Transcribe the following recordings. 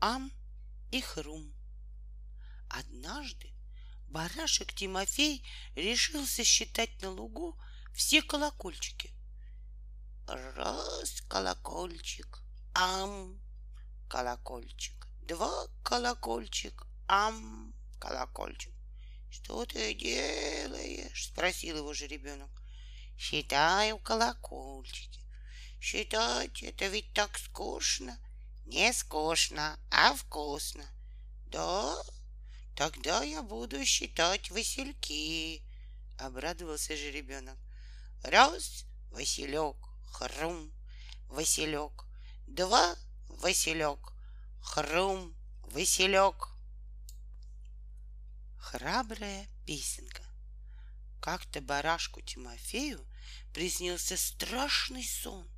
Ам и Хрум. Однажды барашек Тимофей решился считать на лугу все колокольчики. Раз колокольчик, ам, колокольчик, два колокольчик, ам, колокольчик. Что ты делаешь? Спросил его же ребенок. Считаю колокольчики. Считать это ведь так скучно. Не скучно, а вкусно. Да? Тогда я буду считать васильки. Обрадовался же ребенок. Раз, Василек, хрум, Василек. Два, Василек, хрум, Василек. Храбрая песенка. Как-то барашку Тимофею приснился страшный сон.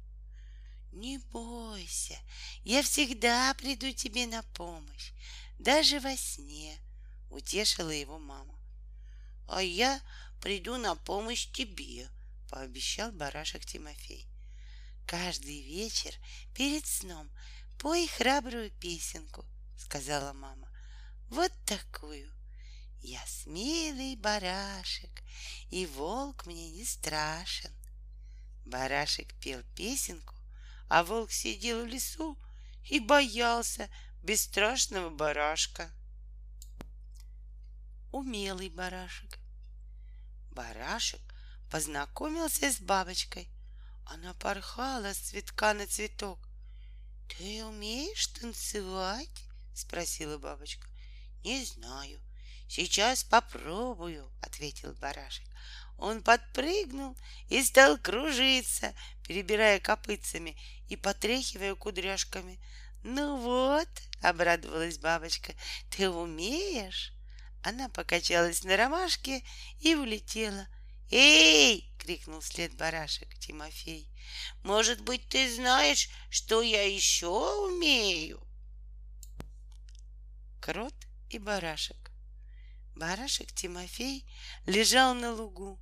Не бойся, я всегда приду тебе на помощь, даже во сне, утешила его мама. А я приду на помощь тебе, пообещал барашек Тимофей. Каждый вечер перед сном пой храбрую песенку, сказала мама. Вот такую. Я смелый барашек, и волк мне не страшен. Барашек пел песенку, а волк сидел в лесу и боялся бесстрашного барашка. Умелый барашек. Барашек познакомился с бабочкой. Она порхала с цветка на цветок. Ты умеешь танцевать? спросила бабочка. Не знаю. Сейчас попробую, ответил барашек. Он подпрыгнул и стал кружиться, перебирая копытцами и потряхивая кудряшками. Ну вот, обрадовалась бабочка, ты умеешь? Она покачалась на ромашке и улетела. «Эй!» — крикнул вслед барашек Тимофей. «Может быть, ты знаешь, что я еще умею?» Крот и барашек. Барашек Тимофей лежал на лугу.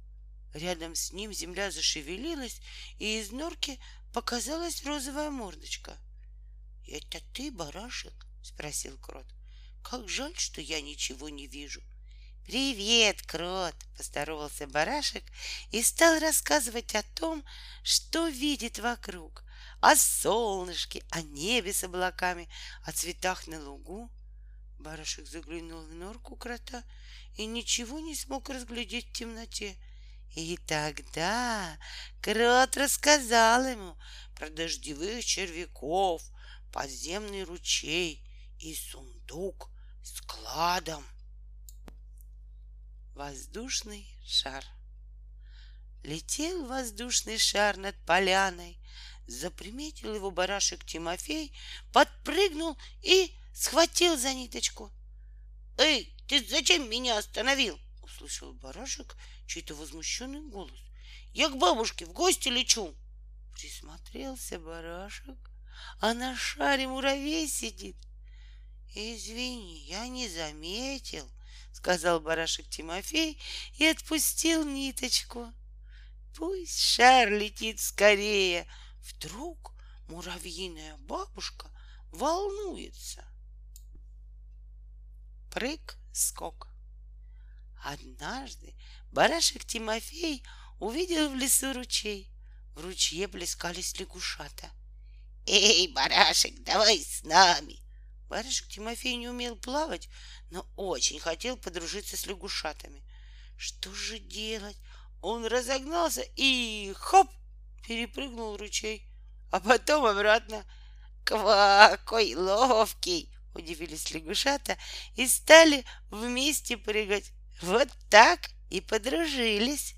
Рядом с ним земля зашевелилась, и из норки показалась розовая мордочка. — Это ты, барашек? — спросил крот. — Как жаль, что я ничего не вижу. — Привет, крот! — поздоровался барашек и стал рассказывать о том, что видит вокруг, о солнышке, о небе с облаками, о цветах на лугу. Барашек заглянул в норку крота и ничего не смог разглядеть в темноте — и тогда крот рассказал ему про дождевых червяков, подземный ручей и сундук с кладом. Воздушный шар. Летел воздушный шар над поляной, заприметил его барашек Тимофей, подпрыгнул и схватил за ниточку. «Эй, ты зачем меня остановил?» — услышал барашек чей-то возмущенный голос. Я к бабушке в гости лечу. Присмотрелся барашек, а на шаре муравей сидит. Извини, я не заметил, сказал барашек Тимофей и отпустил ниточку. Пусть шар летит скорее. Вдруг муравьиная бабушка волнуется. Прыг-скок. Однажды барашек Тимофей увидел в лесу ручей. В ручье плескались лягушата. «Эй, барашек, давай с нами!» Барашек Тимофей не умел плавать, но очень хотел подружиться с лягушатами. Что же делать? Он разогнался и хоп! перепрыгнул ручей, а потом обратно. Какой ловкий! Удивились лягушата и стали вместе прыгать. Вот так и подружились.